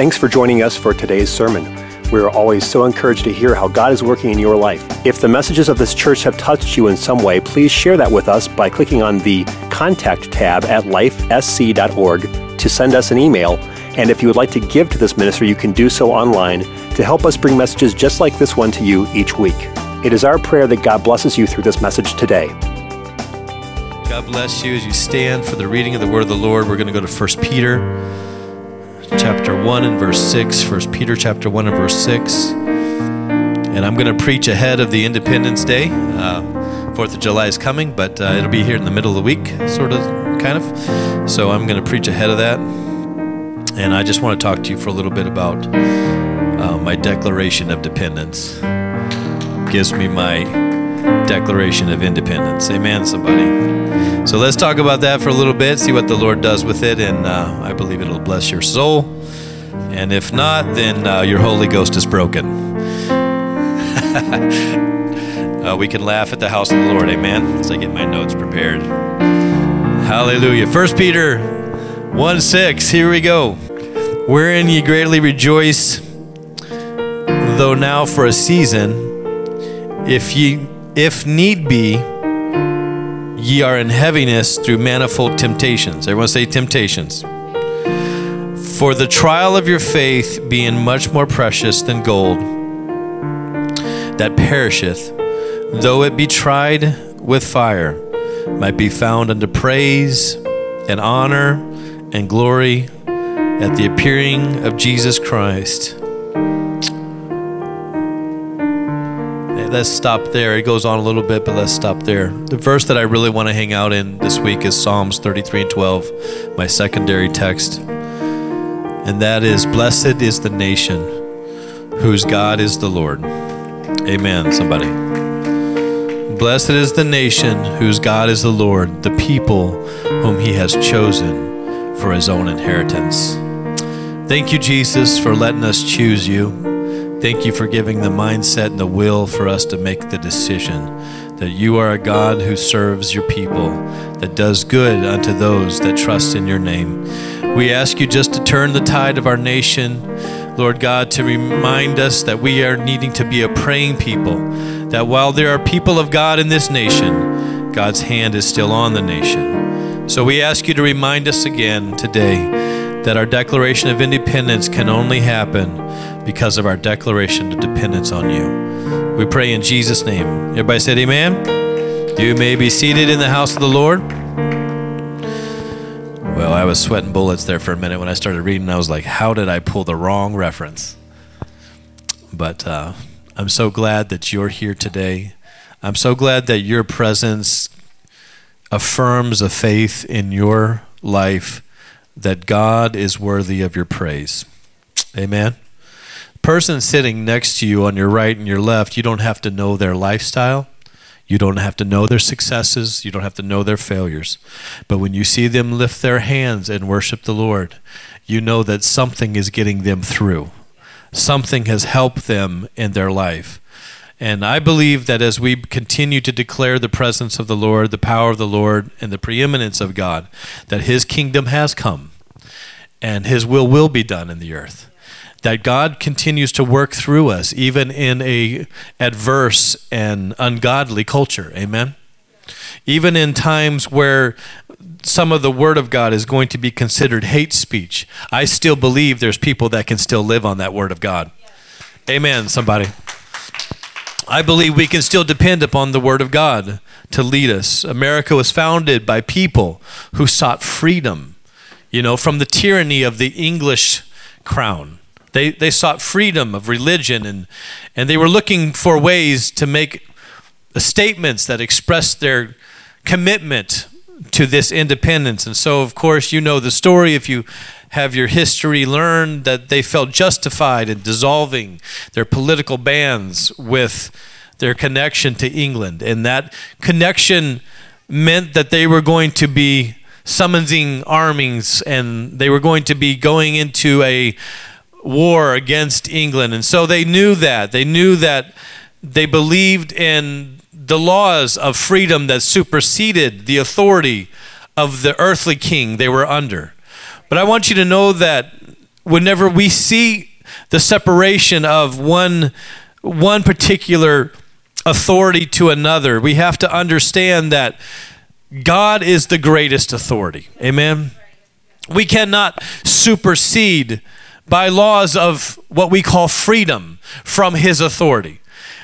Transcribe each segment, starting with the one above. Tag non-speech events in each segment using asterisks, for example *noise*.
Thanks for joining us for today's sermon. We are always so encouraged to hear how God is working in your life. If the messages of this church have touched you in some way, please share that with us by clicking on the Contact tab at lifesc.org to send us an email. And if you would like to give to this ministry, you can do so online to help us bring messages just like this one to you each week. It is our prayer that God blesses you through this message today. God bless you as you stand for the reading of the word of the Lord. We're going to go to 1 Peter chapter 1 and verse 6. 1 Peter chapter 1 and verse 6. And I'm going to preach ahead of the Independence Day. Uh, Fourth of July is coming, but uh, it'll be here in the middle of the week, sort of, kind of. So I'm going to preach ahead of that. And I just want to talk to you for a little bit about uh, my declaration of dependence. Gives me my declaration of independence. Amen, somebody. So let's talk about that for a little bit, see what the Lord does with it, and uh, I believe it'll bless your soul. And if not, then uh, your Holy Ghost is broken. *laughs* uh, we can laugh at the house of the Lord, amen, as I get my notes prepared. Hallelujah. First Peter 1 6, here we go. Wherein ye greatly rejoice, though now for a season, if ye if need be, ye are in heaviness through manifold temptations. Everyone say temptations. For the trial of your faith, being much more precious than gold, that perisheth, though it be tried with fire, might be found unto praise and honor and glory at the appearing of Jesus Christ let's stop there. It goes on a little bit, but let's stop there. The verse that I really want to hang out in this week is Psalms 33 and 12, my secondary text. And that is Blessed is the nation whose God is the Lord. Amen, somebody. Blessed is the nation whose God is the Lord, the people whom he has chosen for his own inheritance. Thank you, Jesus, for letting us choose you. Thank you for giving the mindset and the will for us to make the decision that you are a God who serves your people, that does good unto those that trust in your name. We ask you just to turn the tide of our nation, Lord God, to remind us that we are needing to be a praying people, that while there are people of God in this nation, God's hand is still on the nation. So we ask you to remind us again today that our declaration of independence can only happen because of our declaration of dependence on you. We pray in Jesus' name. Everybody said, Amen. You may be seated in the house of the Lord. Well, I was sweating bullets there for a minute when I started reading. I was like, how did I pull the wrong reference? But uh, I'm so glad that you're here today. I'm so glad that your presence affirms a faith in your life that God is worthy of your praise. Amen. Person sitting next to you on your right and your left, you don't have to know their lifestyle. You don't have to know their successes. You don't have to know their failures. But when you see them lift their hands and worship the Lord, you know that something is getting them through. Something has helped them in their life. And I believe that as we continue to declare the presence of the Lord, the power of the Lord, and the preeminence of God, that His kingdom has come and His will will be done in the earth. That God continues to work through us, even in a adverse and ungodly culture. Amen. Even in times where some of the word of God is going to be considered hate speech, I still believe there's people that can still live on that word of God. Amen. Somebody. I believe we can still depend upon the Word of God to lead us. America was founded by people who sought freedom, you know, from the tyranny of the English crown. They, they sought freedom of religion and, and they were looking for ways to make statements that expressed their commitment to this independence. And so, of course, you know the story if you have your history learned that they felt justified in dissolving their political bands with their connection to England. And that connection meant that they were going to be summoning armies and they were going to be going into a war against England. And so they knew that. They knew that they believed in the laws of freedom that superseded the authority of the earthly king they were under. But I want you to know that whenever we see the separation of one one particular authority to another, we have to understand that God is the greatest authority. Amen. We cannot supersede by laws of what we call freedom from his authority.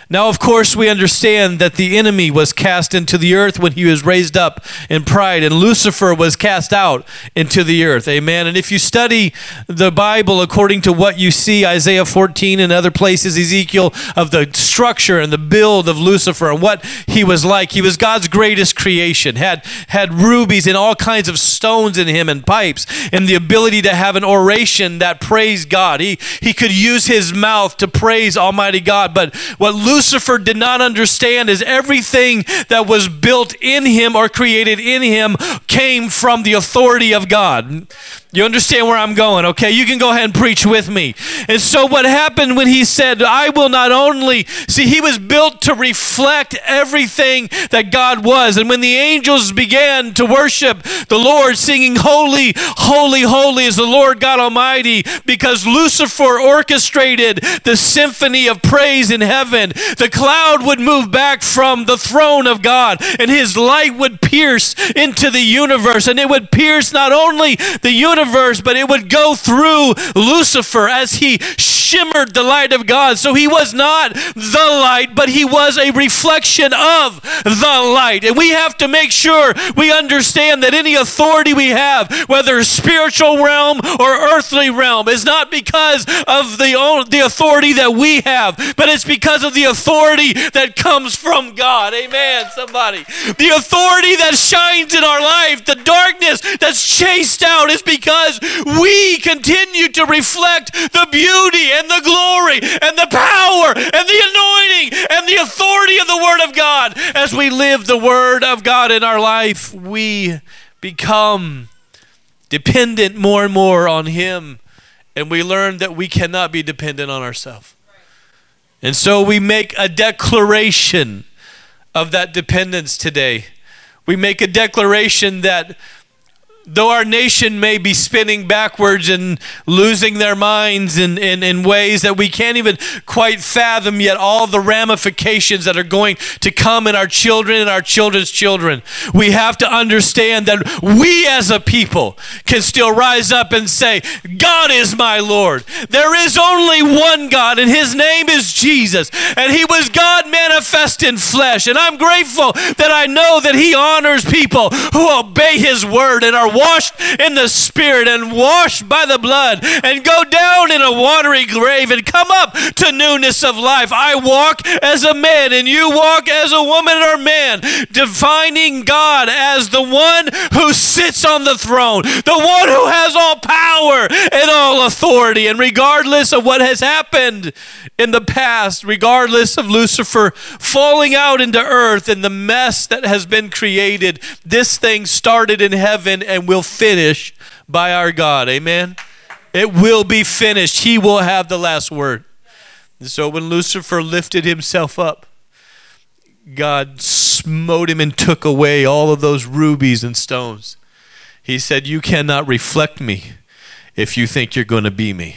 Now, of course, we understand that the enemy was cast into the earth when he was raised up in pride, and Lucifer was cast out into the earth. Amen. And if you study the Bible according to what you see, Isaiah 14 and other places, Ezekiel, of the structure and the build of Lucifer and what he was like, he was God's greatest creation, had, had rubies and all kinds of stones in him and pipes, and the ability to have an oration that praised God. He, he could use his mouth to praise Almighty God. But what Lucifer Lucifer did not understand is everything that was built in him or created in him came from the authority of God. You understand where I'm going, okay? You can go ahead and preach with me. And so, what happened when he said, I will not only, see, he was built to reflect everything that God was. And when the angels began to worship the Lord, singing, Holy, holy, holy is the Lord God Almighty, because Lucifer orchestrated the symphony of praise in heaven, the cloud would move back from the throne of God, and his light would pierce into the universe, and it would pierce not only the universe universe, but it would go through Lucifer as he shimmered the light of God. So he was not the light, but he was a reflection of the light. And we have to make sure we understand that any authority we have, whether spiritual realm or earthly realm, is not because of the, the authority that we have, but it's because of the authority that comes from God. Amen, somebody. The authority that shines in our life, the darkness that's chased out, is because we continue to reflect the beauty and the glory and the power and the anointing and the authority of the Word of God. As we live the Word of God in our life, we become dependent more and more on Him. And we learn that we cannot be dependent on ourselves. And so we make a declaration of that dependence today. We make a declaration that though our nation may be spinning backwards and losing their minds in, in, in ways that we can't even quite fathom yet, all the ramifications that are going to come in our children and our children's children, we have to understand that we as a people can still rise up and say, God is my Lord. There is only one God, and his name is Jesus. And he was God manifest in flesh. And I'm grateful that I know that he honors people who obey his word and are washed in the Spirit and washed by the blood and go down in a watery grave and come up to newness of life. I walk as a man and you walk as a woman or man, defining God as the one who sits on the throne, the one who has all power and all authority. And regardless of what has happened in the past, regardless of Lucifer falling out into earth and the mess that has been created, this thing started in heaven and will finish by our God. Amen. It will be finished. He will have the last word. And so when Lucifer lifted himself up, God smote him and took away all of those rubies and stones. He said, You cannot reflect me if you think you're going to be me.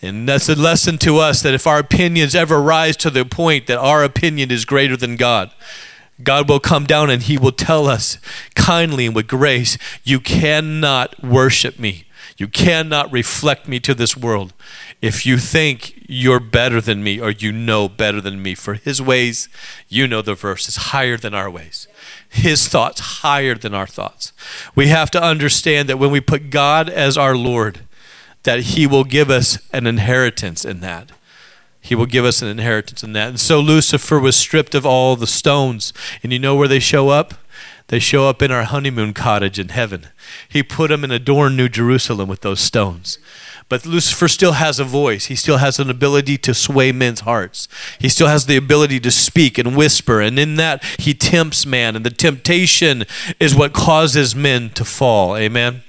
And that's a lesson to us that if our opinions ever rise to the point that our opinion is greater than God, God will come down and He will tell us kindly and with grace, You cannot worship me. You cannot reflect me to this world if you think you're better than me or you know better than me. For His ways, you know the verse, is higher than our ways. His thoughts higher than our thoughts. We have to understand that when we put God as our Lord, that He will give us an inheritance in that. He will give us an inheritance in that. And so Lucifer was stripped of all the stones. And you know where they show up? They show up in our honeymoon cottage in heaven. He put them in adorned New Jerusalem with those stones. But Lucifer still has a voice. He still has an ability to sway men's hearts. He still has the ability to speak and whisper. And in that, he tempts man. And the temptation is what causes men to fall. Amen.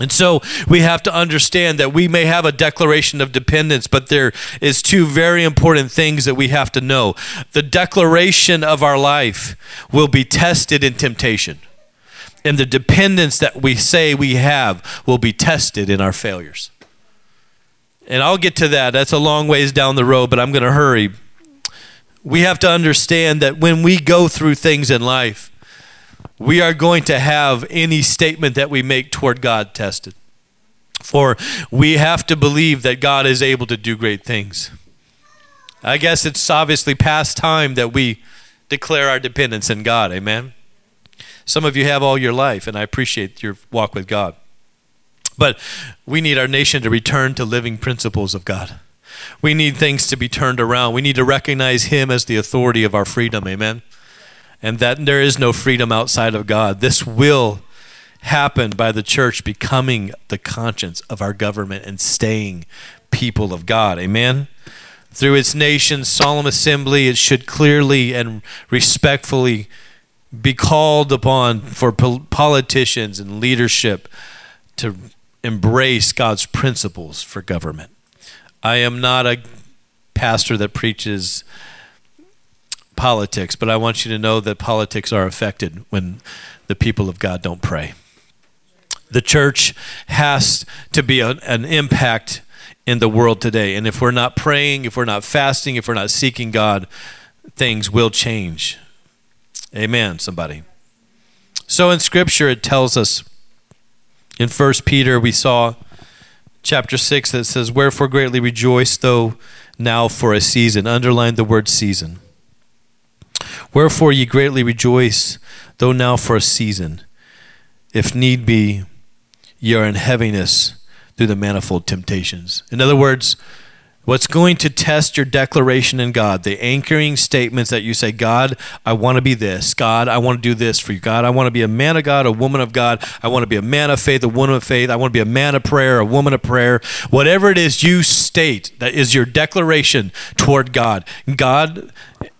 And so we have to understand that we may have a declaration of dependence, but there is two very important things that we have to know. The declaration of our life will be tested in temptation. and the dependence that we say we have will be tested in our failures. And I'll get to that. That's a long ways down the road, but I'm going to hurry. We have to understand that when we go through things in life, we are going to have any statement that we make toward God tested. For we have to believe that God is able to do great things. I guess it's obviously past time that we declare our dependence in God. Amen. Some of you have all your life, and I appreciate your walk with God. But we need our nation to return to living principles of God. We need things to be turned around. We need to recognize Him as the authority of our freedom. Amen. And that there is no freedom outside of God. This will happen by the church becoming the conscience of our government and staying people of God. Amen. Through its nation's solemn assembly, it should clearly and respectfully be called upon for politicians and leadership to embrace God's principles for government. I am not a pastor that preaches politics, but I want you to know that politics are affected when the people of God don't pray. The church has to be a, an impact in the world today. And if we're not praying, if we're not fasting, if we're not seeking God, things will change. Amen, somebody. So in Scripture, it tells us in First Peter, we saw chapter 6 that says, Wherefore greatly rejoice, though now for a season. Underline the word season. Wherefore ye greatly rejoice, though now for a season. If need be, ye are in heaviness through the manifold temptations. In other words, What's going to test your declaration in God, the anchoring statements that you say, God, I want to be this. God, I want to do this for you. God, I want to be a man of God, a woman of God. I want to be a man of faith, a woman of faith. I want to be a man of prayer, a woman of prayer. Whatever it is you state that is your declaration toward God, God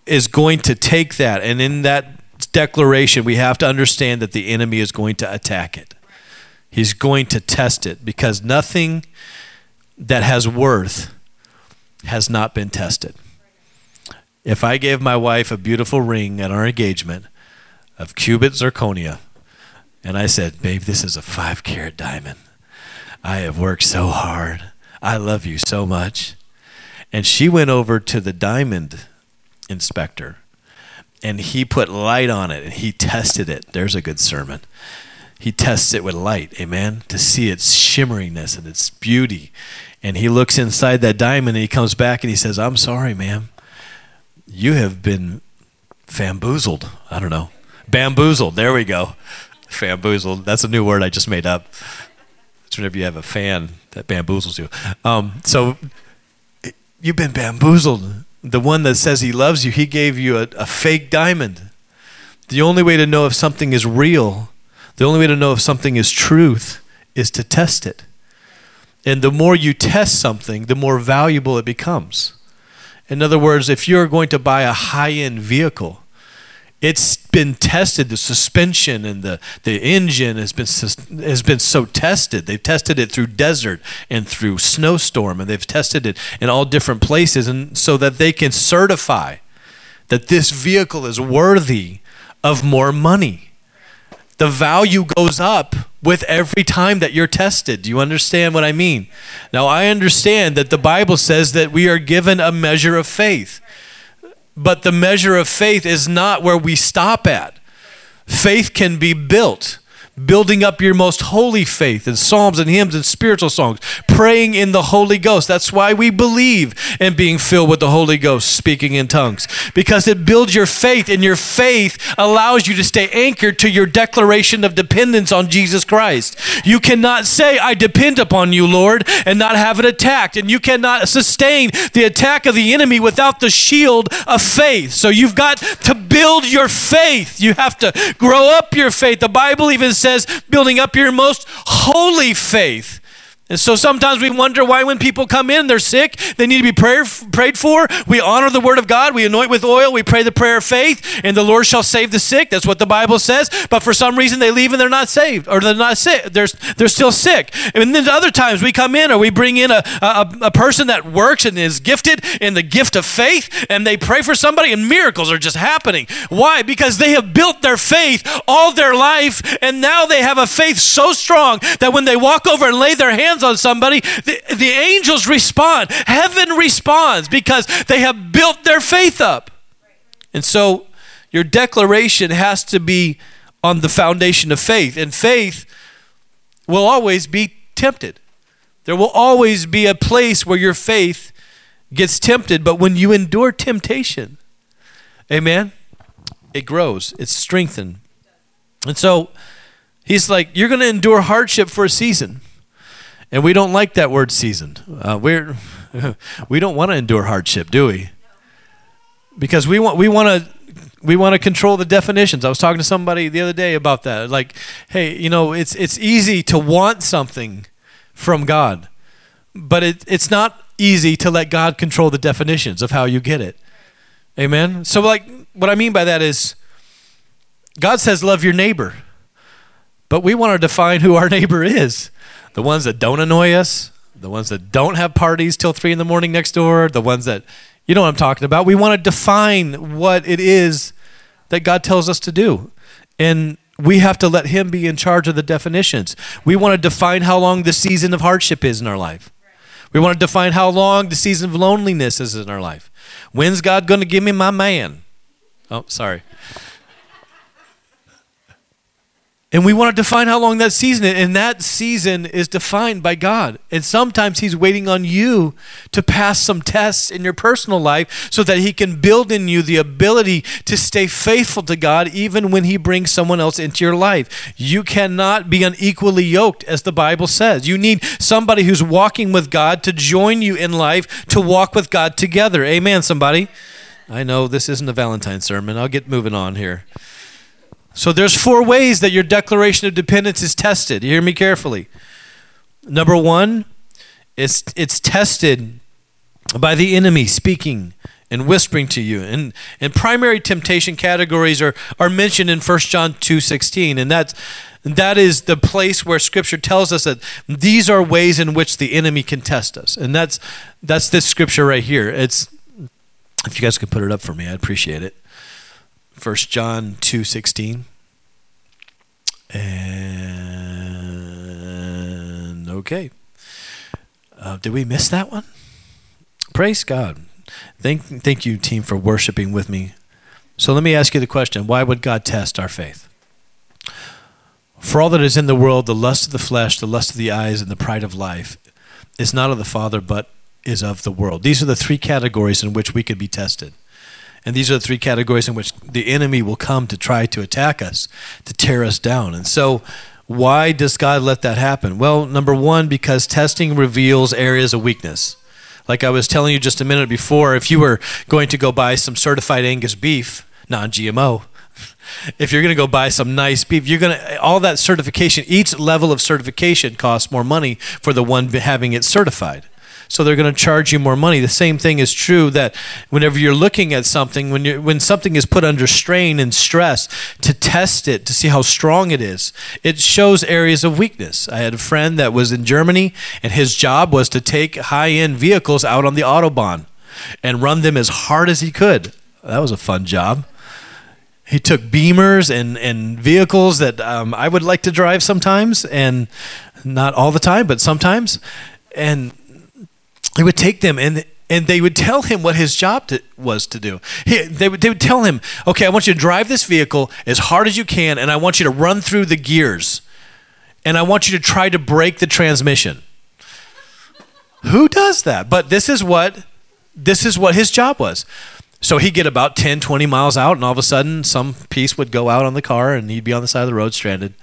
is going to take that. And in that declaration, we have to understand that the enemy is going to attack it. He's going to test it because nothing that has worth has not been tested. If I gave my wife a beautiful ring at our engagement of cubic zirconia, and I said, Babe, this is a five carat diamond. I have worked so hard. I love you so much. And she went over to the diamond inspector and he put light on it and he tested it. There's a good sermon. He tests it with light, amen, to see its shimmeriness and its beauty and he looks inside that diamond and he comes back and he says, I'm sorry, ma'am. You have been bamboozled. I don't know. Bamboozled. There we go. Bamboozled. That's a new word I just made up. It's whenever you have a fan that bamboozles you. Um, so you've been bamboozled. The one that says he loves you, he gave you a, a fake diamond. The only way to know if something is real, the only way to know if something is truth, is to test it. And the more you test something, the more valuable it becomes. In other words, if you're going to buy a high end vehicle, it's been tested. The suspension and the, the engine has been has been so tested. They've tested it through desert and through snowstorm, and they've tested it in all different places, and so that they can certify that this vehicle is worthy of more money. The value goes up with every time that you're tested. Do you understand what I mean? Now, I understand that the Bible says that we are given a measure of faith, but the measure of faith is not where we stop at. Faith can be built building up your most holy faith in psalms and hymns and spiritual songs, praying in the Holy Ghost. That's why we believe in being filled with the Holy Ghost, speaking in tongues, because it builds your faith, and your faith allows you to stay anchored to your declaration of dependence on Jesus Christ. You cannot say, I depend upon you, Lord, and not have it attacked, and you cannot sustain the attack of the enemy without the shield of faith. So you've got to build your faith. You have to grow up your faith. The Bible even says, building up your most holy faith. And so sometimes we wonder why, when people come in, they're sick, they need to be prayer, prayed for. We honor the word of God, we anoint with oil, we pray the prayer of faith, and the Lord shall save the sick. That's what the Bible says. But for some reason, they leave and they're not saved, or they're not sick. They're, they're still sick. And then other times we come in, or we bring in a, a, a person that works and is gifted in the gift of faith, and they pray for somebody, and miracles are just happening. Why? Because they have built their faith all their life, and now they have a faith so strong that when they walk over and lay their hands hands on somebody, the, the angels respond. Heaven responds because they have built their faith up. And so your declaration has to be on the foundation of faith. And faith will always be tempted. There will always be a place where your faith gets tempted, but when you endure temptation, amen, it grows, it's strengthened. And so he's like, You're going to endure hardship for a season. And we don't like that word seasoned. Uh, we're, *laughs* we don't want to endure hardship, do we? Because we want, we want to we want to control the definitions. I was talking to somebody the other day about that. Like, hey, you know, it's it's easy to want something from God, but it, it's not easy to let God control the definitions of how you get it. Amen. So, like, what I mean by that is, God says, "Love your neighbor," but we want to define who our *laughs* neighbor is the ones that don't annoy us, the ones that don't have parties till three in the morning next door, the ones that, you know what I'm talking about. We want to define what it is that God tells us to do. And we have to let Him be in charge of the definitions. We want to define how long the season of hardship is in our life. We want to define how long the season of loneliness is in our life. When's God going to give me my man? Oh, sorry. And we want to define how long that season is. And that season is defined by God. And sometimes He's waiting on you to pass some tests in your personal life so that He can build in you the ability to stay faithful to God even when He brings someone else into your life. You cannot be unequally yoked, as the Bible says. You need somebody who's walking with God to join you in life to walk with God together. Amen, somebody? I know this isn't a Valentine sermon. I'll get moving on here. So there's four ways that your declaration of dependence is tested. You hear me carefully. Number one, it's it's tested by the enemy speaking and whispering to you. And and primary temptation categories are, are mentioned in 1 John 2:16. And that's that is the place where scripture tells us that these are ways in which the enemy can test us. And that's that's this scripture right here. It's if you guys could put it up for me, I'd appreciate it. 1 John 2:16. And okay. Uh, did we miss that one? Praise God. Thank thank you team for worshiping with me. So let me ask you the question, why would God test our faith? For all that is in the world, the lust of the flesh, the lust of the eyes, and the pride of life is not of the Father, but is of the world. These are the three categories in which we could be tested. And these are the three categories in which the enemy will come to try to attack us, to tear us down. And so, why does God let that happen? Well, number one, because testing reveals areas of weakness. Like I was telling you just a minute before, if you were going to go buy some certified Angus beef, non GMO, *laughs* if you're going to go buy some nice beef, you're going to, all that certification, each level of certification costs more money for the one having it certified so they're going to charge you more money. The same thing is true that whenever you're looking at something, when you when something is put under strain and stress, to test it to see how strong it is, it shows areas of weakness. I had a friend that was in Germany, and his job was to take high-end vehicles out on the autobahn and run them as hard as he could. That was a fun job. He took Beamers and, and vehicles that um, I would like to drive sometimes, and not all the time, but sometimes. And he would take them and and they would tell him what his job to, was to do. He, they, would, they would tell him, okay, I want you to drive this vehicle as hard as you can, and I want you to run through the gears, and I want you to try to break the transmission. Who does that? But this is what this is what his job was. So he'd get about 10, 20 miles out, and all of a sudden, some piece would go out on the car, and he'd be on the side of the road stranded.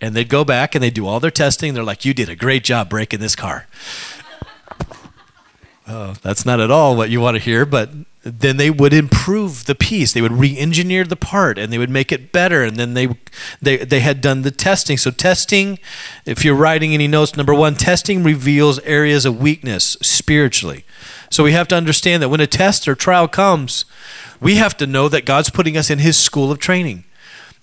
And they'd go back and they'd do all their testing. They're like, You did a great job breaking this car. Oh, that's not at all what you want to hear, but then they would improve the piece. They would re-engineer the part and they would make it better. And then they they they had done the testing. So testing, if you're writing any notes, number one, testing reveals areas of weakness spiritually. So we have to understand that when a test or trial comes, we have to know that God's putting us in His school of training.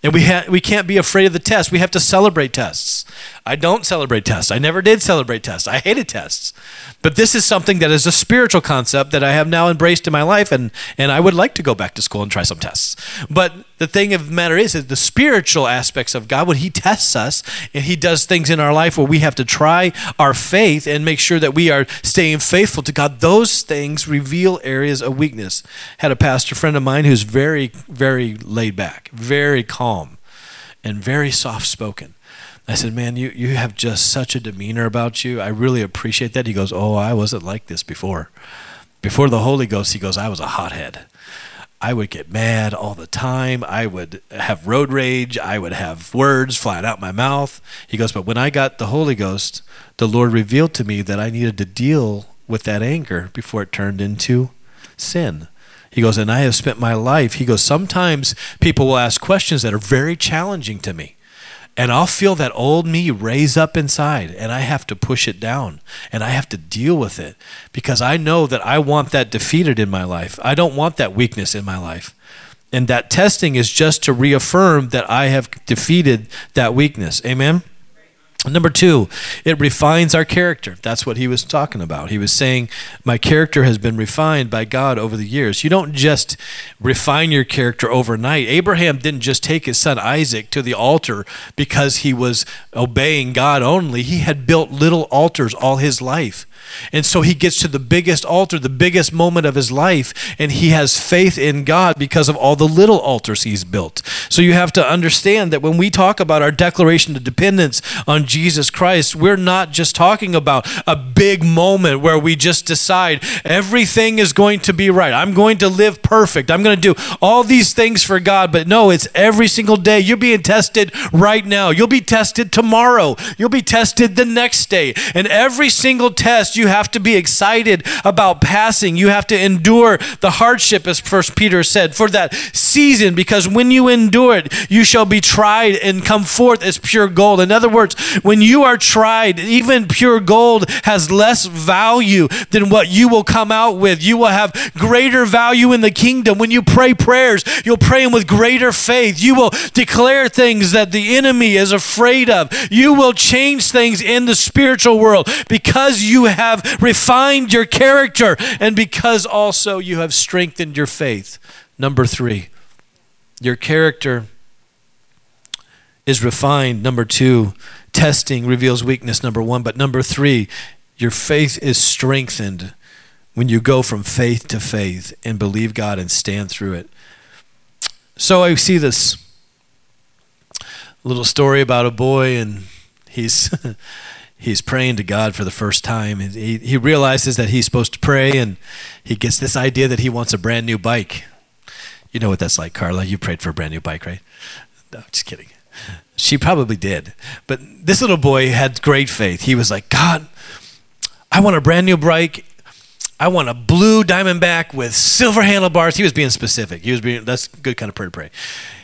And we, ha- we can't be afraid of the test. We have to celebrate tests. I don't celebrate tests. I never did celebrate tests. I hated tests. But this is something that is a spiritual concept that I have now embraced in my life, and, and I would like to go back to school and try some tests. But the thing of the matter is, is the spiritual aspects of God, when He tests us and He does things in our life where we have to try our faith and make sure that we are staying faithful to God, those things reveal areas of weakness. Had a pastor friend of mine who's very, very laid back, very calm calm and very soft spoken. I said, Man, you, you have just such a demeanor about you. I really appreciate that. He goes, Oh, I wasn't like this before. Before the Holy Ghost, he goes, I was a hothead. I would get mad all the time. I would have road rage. I would have words flying out my mouth. He goes, But when I got the Holy Ghost, the Lord revealed to me that I needed to deal with that anger before it turned into sin. He goes, and I have spent my life. He goes, sometimes people will ask questions that are very challenging to me. And I'll feel that old me raise up inside, and I have to push it down, and I have to deal with it because I know that I want that defeated in my life. I don't want that weakness in my life. And that testing is just to reaffirm that I have defeated that weakness. Amen? Number two, it refines our character. That's what he was talking about. He was saying, My character has been refined by God over the years. You don't just refine your character overnight. Abraham didn't just take his son Isaac to the altar because he was obeying God only, he had built little altars all his life. And so he gets to the biggest altar, the biggest moment of his life, and he has faith in God because of all the little altars he's built. So you have to understand that when we talk about our declaration of dependence on Jesus Christ, we're not just talking about a big moment where we just decide everything is going to be right. I'm going to live perfect. I'm going to do all these things for God. But no, it's every single day. You're being tested right now. You'll be tested tomorrow. You'll be tested the next day. And every single test, you have to be excited about passing. You have to endure the hardship, as First Peter said, for that season, because when you endure it, you shall be tried and come forth as pure gold. In other words, when you are tried, even pure gold has less value than what you will come out with. You will have greater value in the kingdom. When you pray prayers, you'll pray them with greater faith. You will declare things that the enemy is afraid of. You will change things in the spiritual world because you have refined your character and because also you have strengthened your faith. Number three, your character is refined. Number two, testing reveals weakness, number one. But number three, your faith is strengthened when you go from faith to faith and believe God and stand through it. So I see this little story about a boy, and he's. *laughs* he's praying to God for the first time. He, he realizes that he's supposed to pray, and he gets this idea that he wants a brand new bike. You know what that's like, Carla. You prayed for a brand new bike, right? No, just kidding. She probably did. But this little boy had great faith. He was like, God, I want a brand new bike. I want a blue diamondback with silver handlebars. He was being specific. He was being that's a good kind of prayer to pray.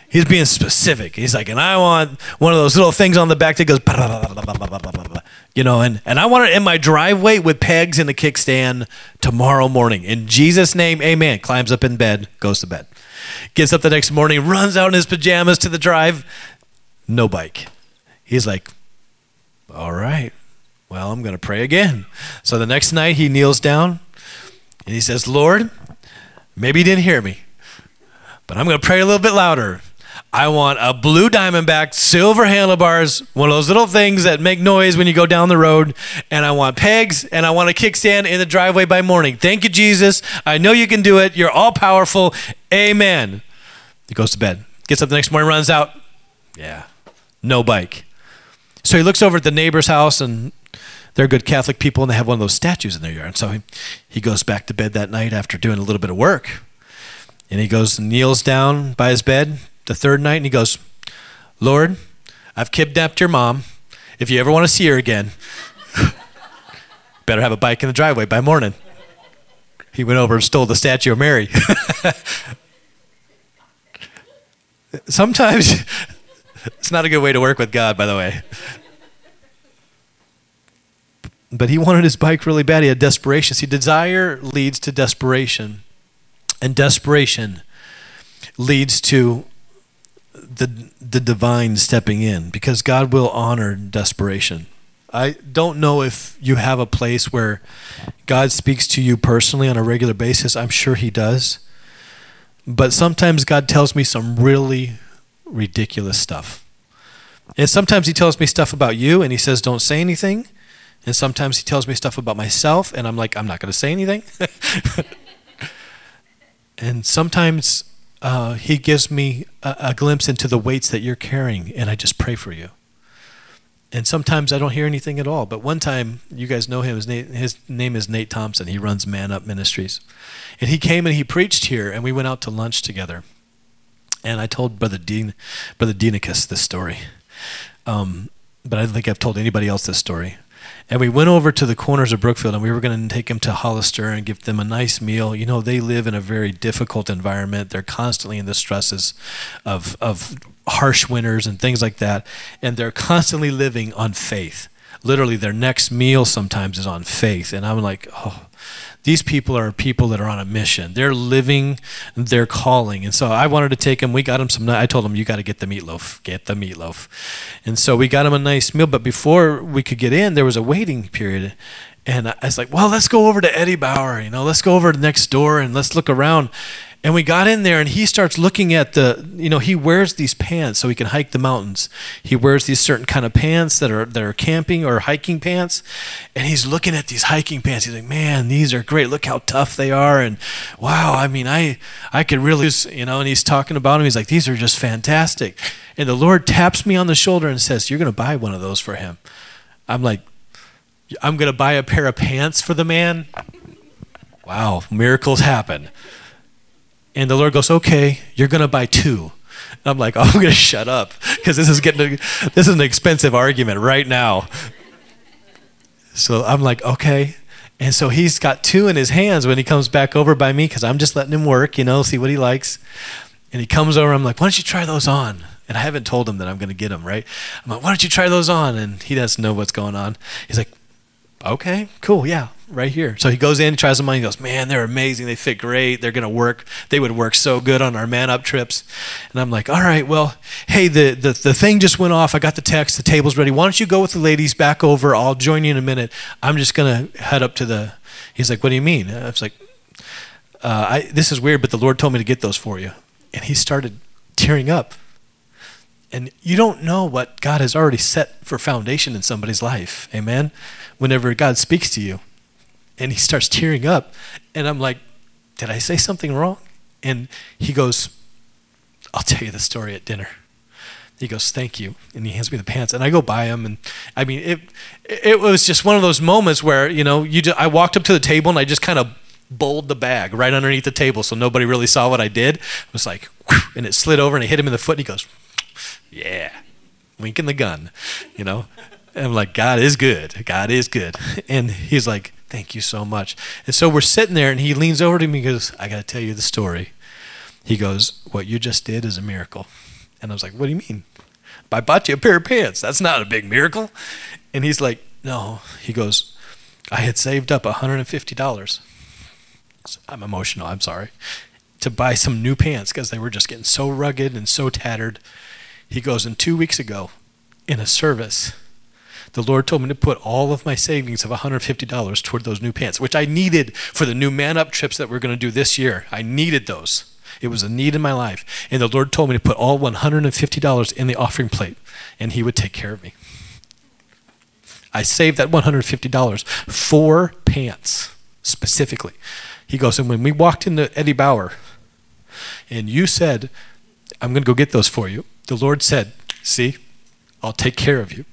He's being specific. He's like, and I want one of those little things on the back that goes, *laughs* you know, and, and I want it in my driveway with pegs in the kickstand tomorrow morning. In Jesus' name, amen. Climbs up in bed, goes to bed. Gets up the next morning, runs out in his pajamas to the drive, no bike. He's like, all right, well, I'm going to pray again. So the next night he kneels down and he says, Lord, maybe you didn't hear me, but I'm going to pray a little bit louder. I want a blue diamondback, silver handlebars, one of those little things that make noise when you go down the road. And I want pegs and I want a kickstand in the driveway by morning. Thank you, Jesus. I know you can do it. You're all powerful. Amen. He goes to bed. Gets up the next morning, runs out. Yeah, no bike. So he looks over at the neighbor's house and they're good Catholic people and they have one of those statues in their yard. So he, he goes back to bed that night after doing a little bit of work. And he goes and kneels down by his bed, the third night and he goes, Lord, I've kidnapped your mom. If you ever want to see her again, better have a bike in the driveway by morning. he went over and stole the statue of Mary. *laughs* Sometimes it's not a good way to work with God, by the way. But he wanted his bike really bad. He had desperation. See, desire leads to desperation, and desperation leads to the the divine stepping in because God will honor desperation. I don't know if you have a place where God speaks to you personally on a regular basis. I'm sure he does. But sometimes God tells me some really ridiculous stuff. And sometimes he tells me stuff about you and he says don't say anything. And sometimes he tells me stuff about myself and I'm like I'm not going to say anything. *laughs* and sometimes uh, he gives me a, a, glimpse into the weights that you're carrying, and I just pray for you. And sometimes I don't hear anything at all. But one time, you guys know him. His name, his name is Nate Thompson. He runs Man Up Ministries, and he came and he preached here, and we went out to lunch together. And I told Brother Dean, Brother Deinicus this story, um, but I don't think I've told anybody else this story. And we went over to the corners of Brookfield and we were going to take them to Hollister and give them a nice meal. You know, they live in a very difficult environment. They're constantly in the stresses of, of harsh winters and things like that. And they're constantly living on faith. Literally, their next meal sometimes is on faith. And I'm like, oh, these people are people that are on a mission. They're living their calling. And so I wanted to take them. We got them some. I told them, you got to get the meatloaf. Get the meatloaf. And so we got them a nice meal. But before we could get in, there was a waiting period. And I was like, well, let's go over to Eddie Bauer. You know, let's go over to next door and let's look around. And we got in there, and he starts looking at the, you know, he wears these pants so he can hike the mountains. He wears these certain kind of pants that are that are camping or hiking pants, and he's looking at these hiking pants. He's like, man, these are great. Look how tough they are, and wow, I mean, I I could really, you know. And he's talking about them. He's like, these are just fantastic. And the Lord taps me on the shoulder and says, you're going to buy one of those for him. I'm like, I'm going to buy a pair of pants for the man. Wow, miracles happen. And the Lord goes, okay, you're going to buy two. And I'm like, oh, *laughs* I'm going to shut up because this is getting, this is an expensive argument right now. So I'm like, okay. And so he's got two in his hands when he comes back over by me because I'm just letting him work, you know, see what he likes. And he comes over, I'm like, why don't you try those on? And I haven't told him that I'm going to get them, right? I'm like, why don't you try those on? And he doesn't know what's going on. He's like, okay, cool, yeah, right here. So he goes in, tries them on, he goes, man, they're amazing. They fit great. They're to work. They would work so good on our man up trips. And I'm like, all right, well, hey, the, the, the thing just went off. I got the text. The table's ready. Why don't you go with the ladies back over? I'll join you in a minute. I'm just to head up to the. He's like, what do you mean? I was like, uh, I, this is weird, but the Lord told me to get those for you. And he started tearing up. And you don't know what God has already set for foundation in somebody's life. Amen whenever God speaks to you. And he starts tearing up. And I'm like, Did I say something wrong? And he goes, I'll tell you the story at dinner. He goes, "Thank you," and he hands me the pants, and I go buy them. And I mean, it it was just one of those moments where you know, you just, I walked up to the table and I just kind of bowled the bag right underneath the table, so nobody really saw what I did. It was like, and it slid over and it hit him in the foot, and he goes, "Yeah," winking the gun, you know. And I'm like, God is good. God is good. *laughs* And he's like, Thank you so much. And so we're sitting there, and he leans over to me and goes, I got to tell you the story. He goes, What you just did is a miracle. And I was like, What do you mean? I bought you a pair of pants. That's not a big miracle. And he's like, No. He goes, I had saved up $150. I'm emotional. I'm sorry. To buy some new pants because they were just getting so rugged and so tattered. He goes, And two weeks ago, in a service, the Lord told me to put all of my savings of $150 toward those new pants, which I needed for the new man up trips that we're going to do this year. I needed those. It was a need in my life. And the Lord told me to put all $150 in the offering plate, and He would take care of me. I saved that $150 for pants specifically. He goes, and when we walked into Eddie Bauer, and you said, I'm going to go get those for you, the Lord said, See, I'll take care of you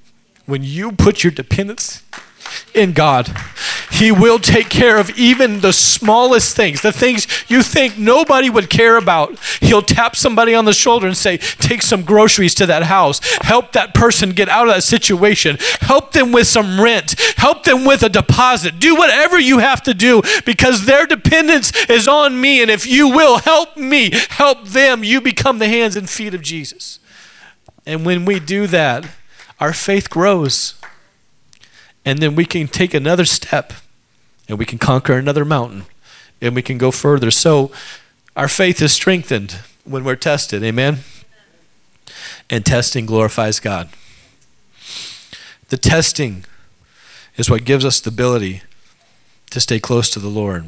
when you put your dependence in God. He will take care of even the smallest things, the things you think nobody would care about. He'll tap somebody on the shoulder and say, Take some groceries to that house. Help that person get out of that situation. Help them with some rent. Help them with a deposit. Do whatever you have to do because their dependence is on me. And if you will help me, help them, you become the hands and feet of Jesus. And when we do that, our faith grows. And then we can take another step and we can conquer another mountain and we can go further. So our faith is strengthened when we're tested. Amen? And testing glorifies God. The testing is what gives us the ability to stay close to the Lord.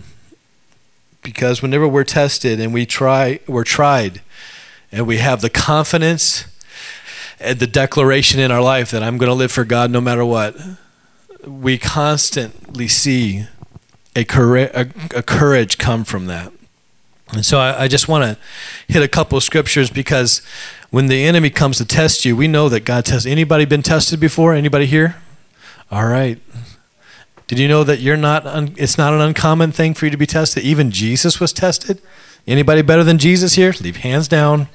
Because whenever we're tested and we try, we're tried, and we have the confidence Uh, the declaration in our life that I'm going to live for God no matter what, we constantly see a, courage, a, a courage come from that. And so I, I just want to hit a couple of scriptures because when the enemy comes to test you, we know that God tests. Anybody been tested before? Anybody here? All right. Did you know that you're not? Un, it's not an uncommon thing for you to be tested. Even Jesus was tested. Anybody better than Jesus here? Leave hands down.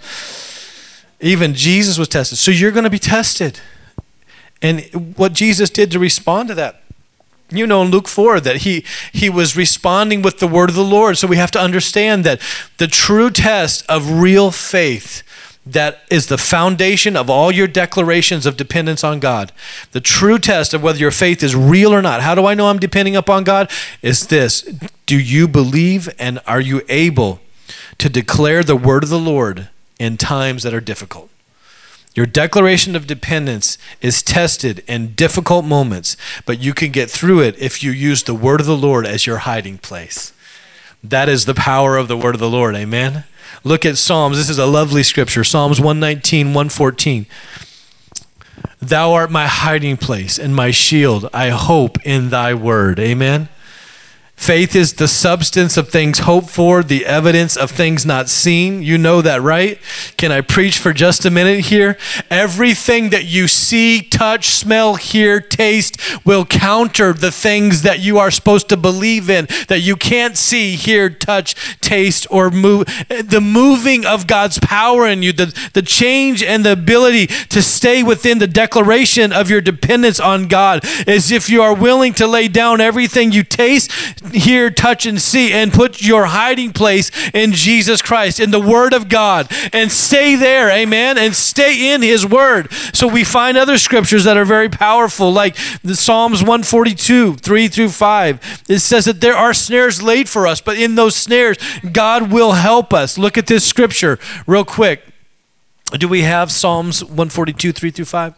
Even Jesus was tested. So you're going to be tested. And what Jesus did to respond to that. You know in Luke 4 that he, he was responding with the word of the Lord. So we have to understand that the true test of real faith that is the foundation of all your declarations of dependence on God. The true test of whether your faith is real or not. How do I know I'm depending upon God? Is this Do you believe and are you able to declare the word of the Lord in times that are difficult. Your declaration of dependence is tested in difficult moments, but you can get through it if you use the word of the Lord as your hiding place. That is the power of the word of the Lord. Amen. Look at Psalms. This is a lovely scripture. Psalms 119, 114. Thou art my hiding place and my shield. I hope in thy word. Amen. Faith is the substance of things hoped for, the evidence of things not seen. You know that, right? Can I preach for just a minute here? Everything that you see, touch, smell, hear, taste will counter the things that you are supposed to believe in that you can't see, hear, touch, taste, or move. The moving of God's power in you, the, the change and the ability to stay within the declaration of your dependence on God is if you are willing to lay down everything you taste hear, touch, and see, and put your hiding place in Jesus Christ, in the Word of God, and stay there, amen, and stay in His Word. So we find other scriptures that are very powerful, like the Psalms 142, 3 through 5. It says that there are snares laid for us, but in those snares, God will help us. Look at this scripture real quick. Do we have Psalms 142, 3 through 5?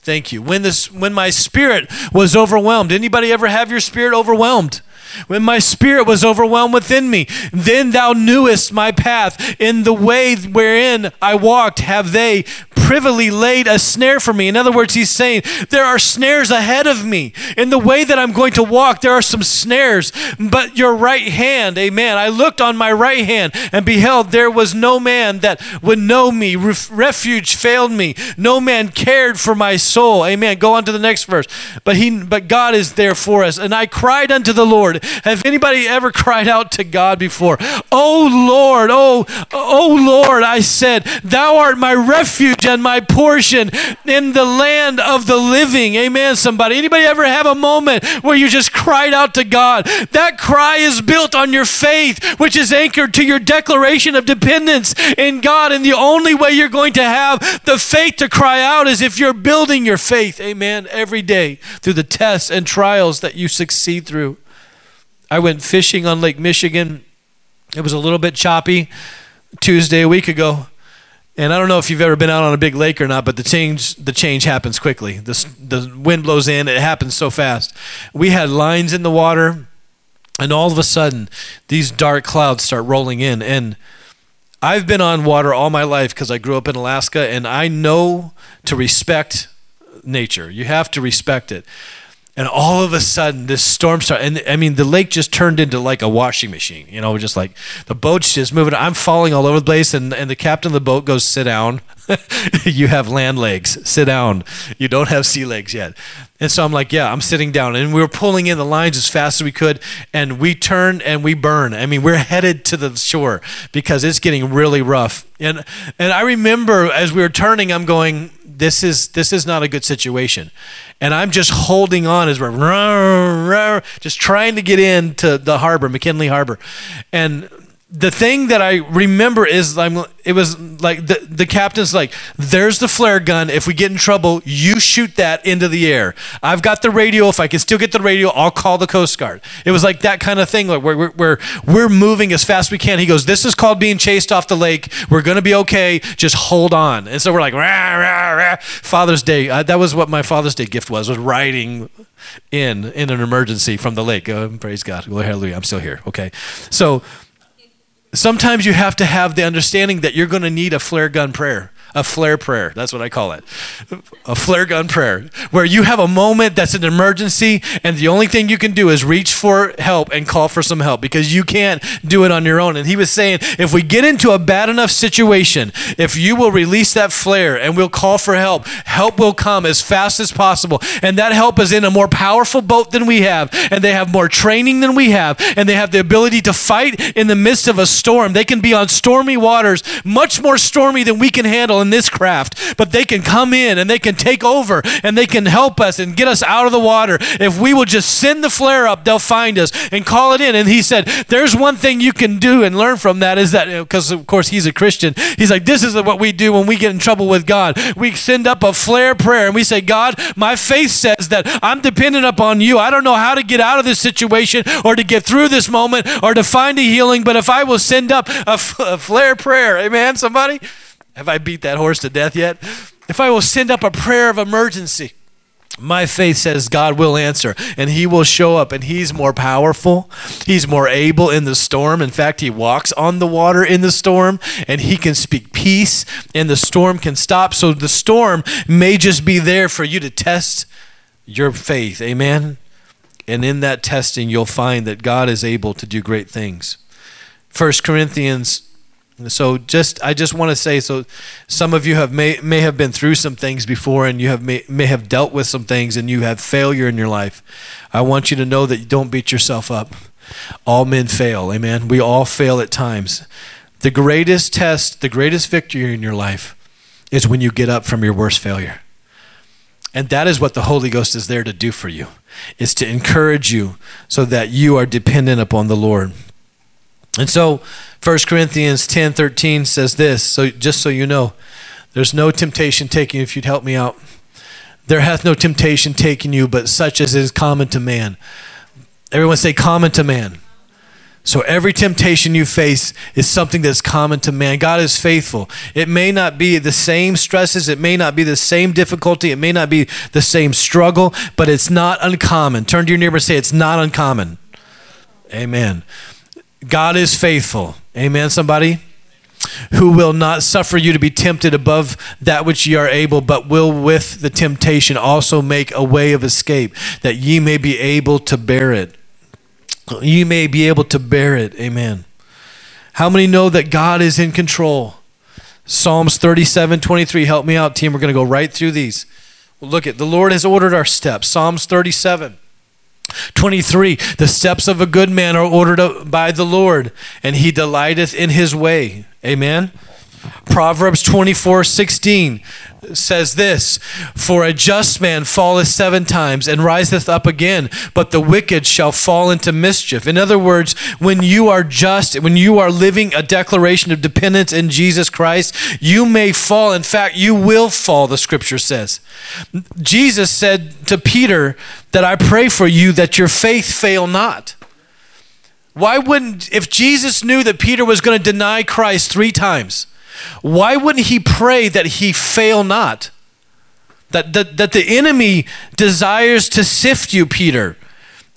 Thank you. When this when my spirit was overwhelmed. Anybody ever have your spirit overwhelmed? When my spirit was overwhelmed within me, then thou knewest my path. In the way wherein I walked, have they privily laid a snare for me. In other words, he's saying, There are snares ahead of me. In the way that I'm going to walk, there are some snares. But your right hand, amen. I looked on my right hand and beheld there was no man that would know me. refuge failed me. No man cared for my soul. Amen. Go on to the next verse. But he but God is there for us. And I cried unto the Lord. Have anybody ever cried out to God before? Oh Lord, oh, oh Lord, I said, Thou art my refuge and my portion in the land of the living. Amen, somebody. Anybody ever have a moment where you just cried out to God? That cry is built on your faith, which is anchored to your declaration of dependence in God. And the only way you're going to have the faith to cry out is if you're building your faith, amen, every day through the tests and trials that you succeed through. I went fishing on Lake Michigan. It was a little bit choppy Tuesday a week ago. And I don't know if you've ever been out on a big lake or not, but the change the change happens quickly. The the wind blows in, it happens so fast. We had lines in the water, and all of a sudden, these dark clouds start rolling in. And I've been on water all my life because I grew up in Alaska, and I know to respect nature. You have to respect it. And all of a sudden this storm started and i mean the lake just turned into like a washing machine you know just like the boat's just moving. I'm falling all over the place and, and the captain of the boat goes sit down. *laughs* You have land legs. Sit down. You don't have sea legs yet. And so i'm like yeah i'm sitting down. And we were pulling in the lines as fast as we could and we turn and we burn. I mean we're headed to the shore because it's getting really rough. And and i remember as we were turning i'm going this is this is not a good situation. And i'm just holding on as we're just trying to get into the harbor mckinley harbor. And the thing that I remember is I'm, it was like the, the captain's like, there's the flare gun. If we get in trouble, you shoot that into the air. I've got the radio. If I can still get the radio, I'll call the Coast Guard. It was like that kind of thing, like where, we're moving as fast as we can. He goes, this is called being chased off the lake. We're going to be okay. Just hold on. And so we're like, rah, rah, rah. Father's Day. Uh, that was what my Father's Day gift was, was riding in, in an emergency from the lake. Oh, praise God. Hallelujah. I'm still here. Okay. So, sometimes you have to have the understanding that you're going to need a flare gun prayer a flare prayer. That's what I call it. A flare gun prayer, where you have a moment that's an emergency, and the only thing you can do is reach for help and call for some help because you can't do it on your own. And he was saying, if we get into a bad enough situation, if you will release that flare and we'll call for help, help will come as fast as possible. And that help is in a more powerful boat than we have, and they have more training than we have, and they have the ability to fight in the midst of a storm. They can be on stormy waters, much more stormy than we can handle in this craft, but they can come in and they can take over and they can help us and get us out of the water. If we will just send the flare up, they'll find us and call it in. And he said, There's one thing you can do and learn from that is that, because of course he's a Christian, he's like, This is what we do when we get in trouble with God. We send up a flare prayer and we say, God, my faith says that I'm dependent upon you. I don't know how to get out of this situation or to get through this moment or to find a healing, but if I will send up a, f- a flare prayer, amen, somebody? Have I beat that horse to death yet? If I will send up a prayer of emergency, my faith says God will answer and he will show up and he's more powerful. He's more able in the storm. In fact, he walks on the water in the storm and he can speak peace and the storm can stop. So the storm may just be there for you to test your faith. Amen. And in that testing, you'll find that God is able to do great things. First Corinthians so just I just want to say so some of you have may may have been through some things before and you have may, may have dealt with some things and you have failure in your life. I want you to know that you don't beat yourself up. All men fail. Amen. We all fail at times. The greatest test, the greatest victory in your life is when you get up from your worst failure. And that is what the Holy Ghost is there to do for you. Is to encourage you so that you are dependent upon the Lord. And so 1 Corinthians 10 13 says this, so just so you know, there's no temptation taken if you'd help me out. There hath no temptation taken you, but such as is common to man. Everyone say common to man. So every temptation you face is something that's common to man. God is faithful. It may not be the same stresses, it may not be the same difficulty, it may not be the same struggle, but it's not uncommon. Turn to your neighbor and say, It's not uncommon. Amen. God is faithful. Amen, somebody? Who will not suffer you to be tempted above that which ye are able, but will with the temptation also make a way of escape, that ye may be able to bear it. Ye may be able to bear it. Amen. How many know that God is in control? Psalms 37 23. Help me out, team. We're going to go right through these. Look at the Lord has ordered our steps. Psalms 37. 23 The steps of a good man are ordered by the Lord, and he delighteth in his way. Amen. Proverbs 24 16 says this For a just man falleth seven times and riseth up again, but the wicked shall fall into mischief. In other words, when you are just, when you are living a declaration of dependence in Jesus Christ, you may fall. In fact, you will fall, the scripture says. Jesus said to Peter that I pray for you that your faith fail not. Why wouldn't, if Jesus knew that Peter was going to deny Christ three times, why wouldn't he pray that he fail not? That, that, that the enemy desires to sift you, Peter,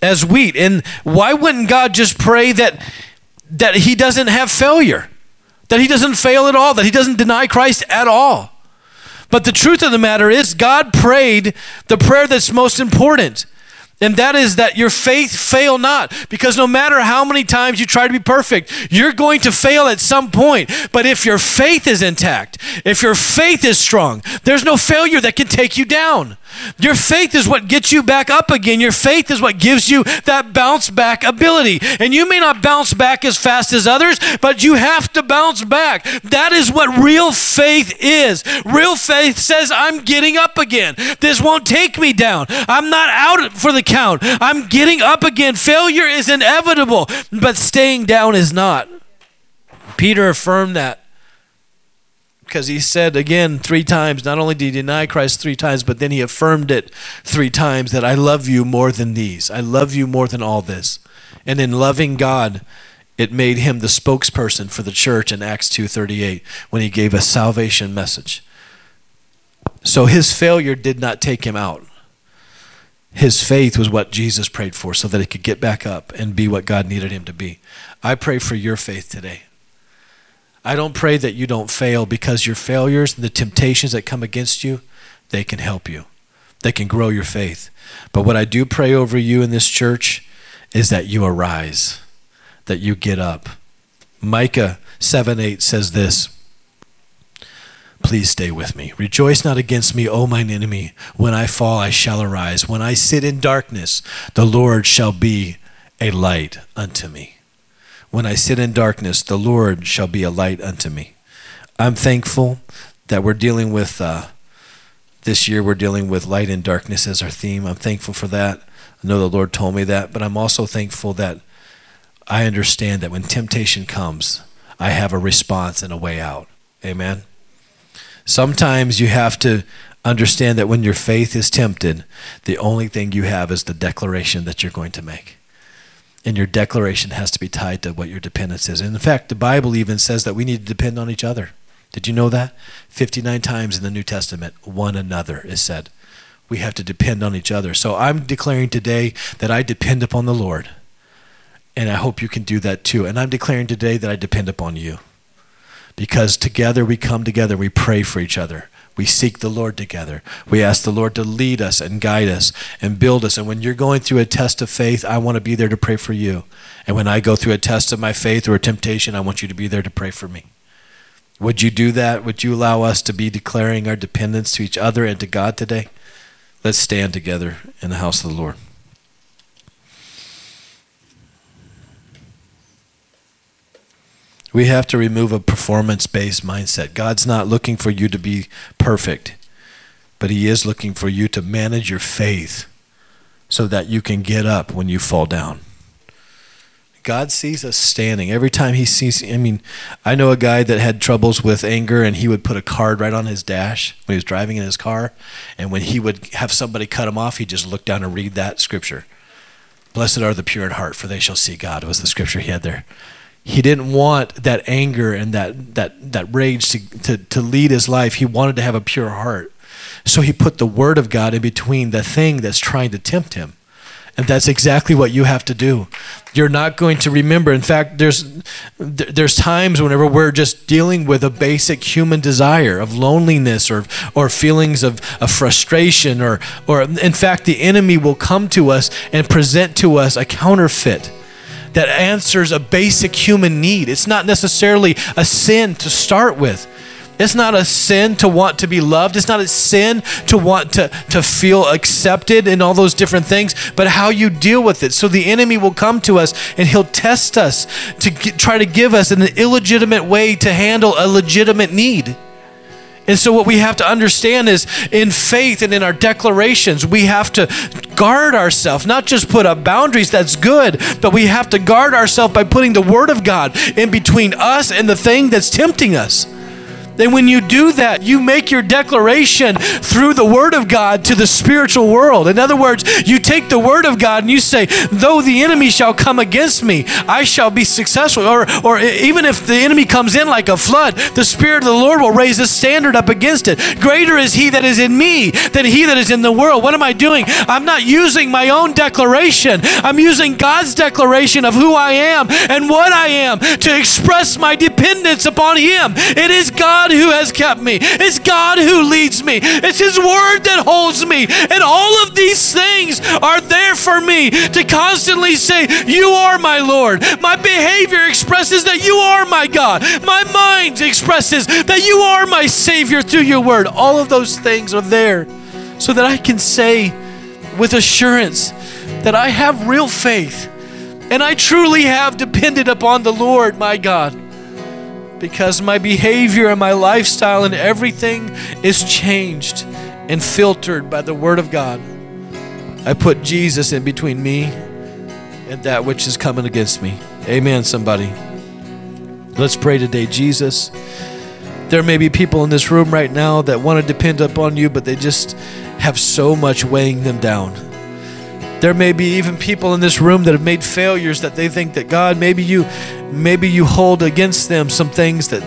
as wheat. And why wouldn't God just pray that, that he doesn't have failure? That he doesn't fail at all, that he doesn't deny Christ at all. But the truth of the matter is, God prayed the prayer that's most important. And that is that your faith fail not. Because no matter how many times you try to be perfect, you're going to fail at some point. But if your faith is intact, if your faith is strong, there's no failure that can take you down. Your faith is what gets you back up again. Your faith is what gives you that bounce back ability. And you may not bounce back as fast as others, but you have to bounce back. That is what real faith is. Real faith says, I'm getting up again. This won't take me down. I'm not out for the count. I'm getting up again. Failure is inevitable, but staying down is not. Peter affirmed that because he said again three times, not only did he deny Christ three times, but then he affirmed it three times that I love you more than these. I love you more than all this. And in loving God, it made him the spokesperson for the church in Acts 2:38 when he gave a salvation message. So his failure did not take him out. His faith was what Jesus prayed for so that he could get back up and be what God needed him to be. I pray for your faith today. I don't pray that you don't fail because your failures and the temptations that come against you, they can help you. They can grow your faith. But what I do pray over you in this church is that you arise, that you get up. Micah 7 8 says this Please stay with me. Rejoice not against me, O mine enemy. When I fall, I shall arise. When I sit in darkness, the Lord shall be a light unto me. When I sit in darkness, the Lord shall be a light unto me. I'm thankful that we're dealing with, uh, this year, we're dealing with light and darkness as our theme. I'm thankful for that. I know the Lord told me that, but I'm also thankful that I understand that when temptation comes, I have a response and a way out. Amen. Sometimes you have to understand that when your faith is tempted, the only thing you have is the declaration that you're going to make. And your declaration has to be tied to what your dependence is. And in fact, the Bible even says that we need to depend on each other. Did you know that? 59 times in the New Testament, one another is said. We have to depend on each other. So I'm declaring today that I depend upon the Lord. And I hope you can do that too. And I'm declaring today that I depend upon you. Because together we come together, we pray for each other. We seek the Lord together. We ask the Lord to lead us and guide us and build us. And when you're going through a test of faith, I want to be there to pray for you. And when I go through a test of my faith or a temptation, I want you to be there to pray for me. Would you do that? Would you allow us to be declaring our dependence to each other and to God today? Let's stand together in the house of the Lord. We have to remove a performance based mindset. God's not looking for you to be perfect, but He is looking for you to manage your faith so that you can get up when you fall down. God sees us standing. Every time He sees, I mean, I know a guy that had troubles with anger and he would put a card right on his dash when he was driving in his car. And when he would have somebody cut him off, he'd just look down and read that scripture. Blessed are the pure in heart, for they shall see God, was the scripture he had there he didn't want that anger and that that that rage to, to, to lead his life. He wanted to have a pure heart. So he put the word of God in between the thing that's trying to tempt him. And that's exactly what you have to do. You're not going to remember. In fact, there's there's times whenever we're just dealing with a basic human desire of loneliness or or feelings of, of frustration or or in fact the enemy will come to us and present to us a counterfeit that answers a basic human need. It's not necessarily a sin to start with. It's not a sin to want to be loved. It's not a sin to want to, to feel accepted and all those different things, but how you deal with it. So the enemy will come to us and he'll test us to get, try to give us an illegitimate way to handle a legitimate need. And so, what we have to understand is in faith and in our declarations, we have to guard ourselves, not just put up boundaries, that's good, but we have to guard ourselves by putting the Word of God in between us and the thing that's tempting us. And when you do that, you make your declaration through the Word of God to the spiritual world. In other words, you take the Word of God and you say, Though the enemy shall come against me, I shall be successful. Or, or even if the enemy comes in like a flood, the Spirit of the Lord will raise a standard up against it. Greater is He that is in me than He that is in the world. What am I doing? I'm not using my own declaration, I'm using God's declaration of who I am and what I am to express my dependence upon Him. It is God God who has kept me. It's God who leads me. It's His word that holds me. And all of these things are there for me to constantly say, You are my Lord. My behavior expresses that you are my God. My mind expresses that you are my Savior through your word. All of those things are there so that I can say with assurance that I have real faith and I truly have depended upon the Lord, my God, because my behavior and my lifestyle and everything is changed and filtered by the Word of God. I put Jesus in between me and that which is coming against me. Amen, somebody. Let's pray today, Jesus. There may be people in this room right now that want to depend upon you, but they just have so much weighing them down. There may be even people in this room that have made failures that they think that God, maybe you maybe you hold against them some things that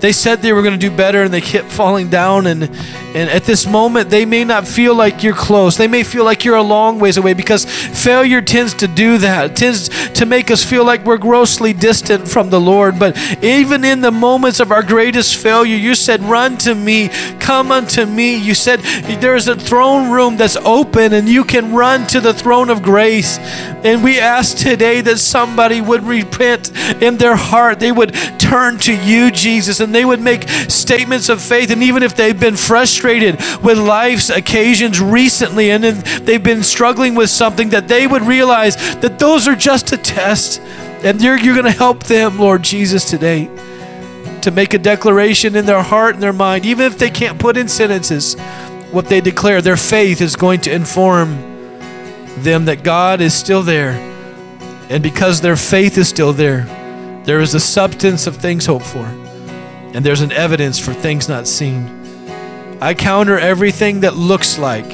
they said they were going to do better and they kept *laughs* falling down and and at this moment they may not feel like you're close. They may feel like you're a long ways away because failure tends to do that it tends to make us feel like we're grossly distant from the lord. But even in the moments of our greatest failure you said run to me come unto me. You said there's a throne room that's open and you can run to the throne of grace. And we ask today that somebody would repent in their heart. They would turn to you jesus and and they would make statements of faith. And even if they've been frustrated with life's occasions recently and they've been struggling with something, that they would realize that those are just a test. And you're, you're going to help them, Lord Jesus, today to make a declaration in their heart and their mind, even if they can't put in sentences what they declare. Their faith is going to inform them that God is still there. And because their faith is still there, there is a substance of things hoped for and there's an evidence for things not seen. I counter everything that looks like,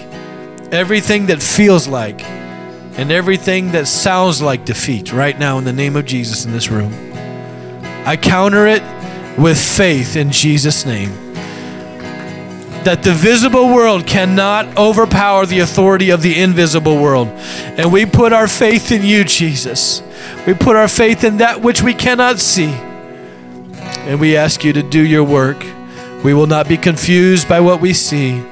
everything that feels like, and everything that sounds like defeat right now in the name of Jesus in this room. I counter it with faith in Jesus' name. That the visible world cannot overpower the authority of the invisible world. And we put our faith in you, Jesus. We put our faith in that which we cannot see and we ask you to do your work. We will not be confused by what we see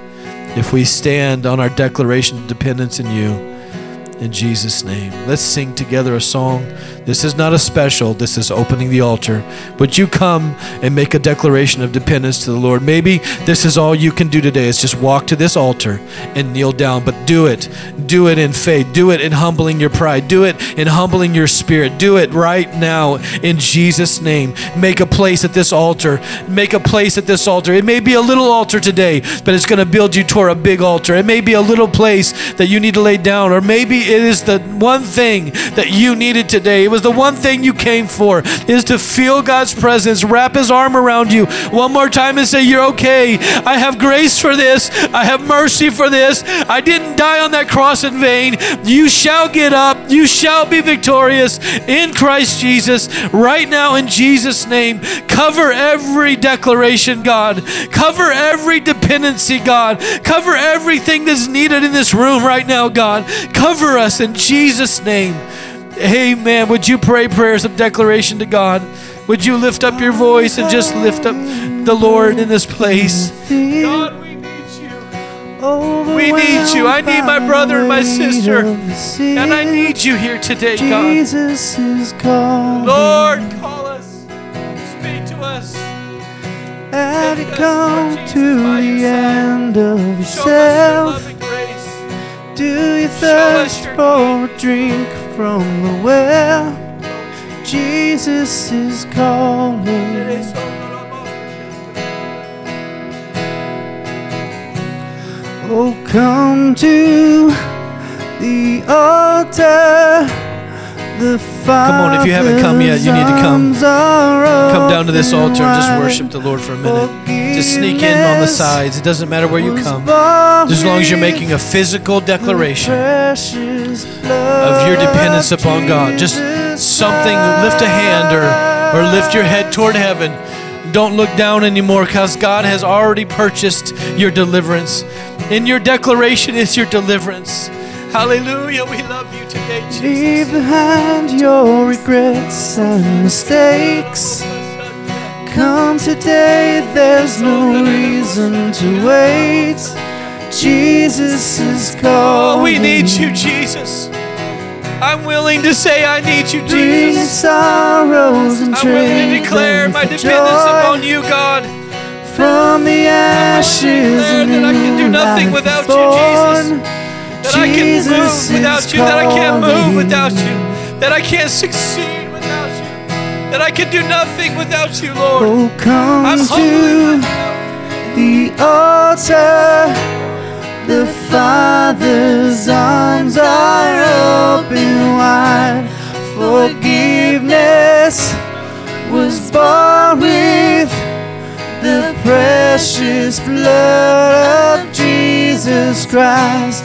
if we stand on our declaration of dependence in you in Jesus' name. Let's sing together a song. This is not a special, this is opening the altar. But you come and make a declaration of dependence to the Lord? Maybe this is all you can do today is just walk to this altar and kneel down, but do it. Do it in faith. Do it in humbling your pride. Do it in humbling your spirit. Do it right now in Jesus' name. Make a place at this altar. Make a place at this altar. It may be a little altar today, but it's going to build you toward a big altar. It may be a little place that you need to lay down, or maybe it is the one thing that you needed today. It was the one thing you came for is to feel God's presence, wrap his arm around you one more time and say, You're okay. I have grace for this. I have mercy for this. I didn't die on that cross in vain. You shall get up. You shall be victorious in Christ Jesus right now in Jesus' name. Cover every declaration, God. Cover every dependency, God. Cover everything that's needed in this room right now, God. Cover us in Jesus' name. Amen. Would you pray prayers of declaration to God? Would you lift up your voice and just lift up the Lord in this place? God, we need you. We need you. I need my brother and my sister. And I need you here today, God. Jesus is calling. Lord, call us. Speak to us. And us, come to the end of us yourself. Do you thirst for a drink from the well? Jesus is calling. Oh, come to the altar. Come on, if you haven't come yet, you need to come. Come down to this altar and just worship the Lord for a minute. Just sneak in on the sides. It doesn't matter where you come. As long as you're making a physical declaration of your dependence upon God. Just something, lift a hand or, or lift your head toward heaven. Don't look down anymore because God has already purchased your deliverance. In your declaration is your deliverance. Hallelujah. We love you today, Jesus. Leave behind your regrets and mistakes. come today, there's no reason to wait. Jesus is calling. Oh, we need you, Jesus. I'm willing to say I need you, Jesus. sorrows and I'm willing to declare my dependence upon you, God. From the ashes, declare that I can do nothing without you, Jesus. Born. That I can move without you, that I can't move without you, that I can't succeed without you, that I can do nothing without you, Lord. Oh, come I'm to the altar. The Father's arms are open wide. Forgiveness was bought with the precious blood of Jesus Christ.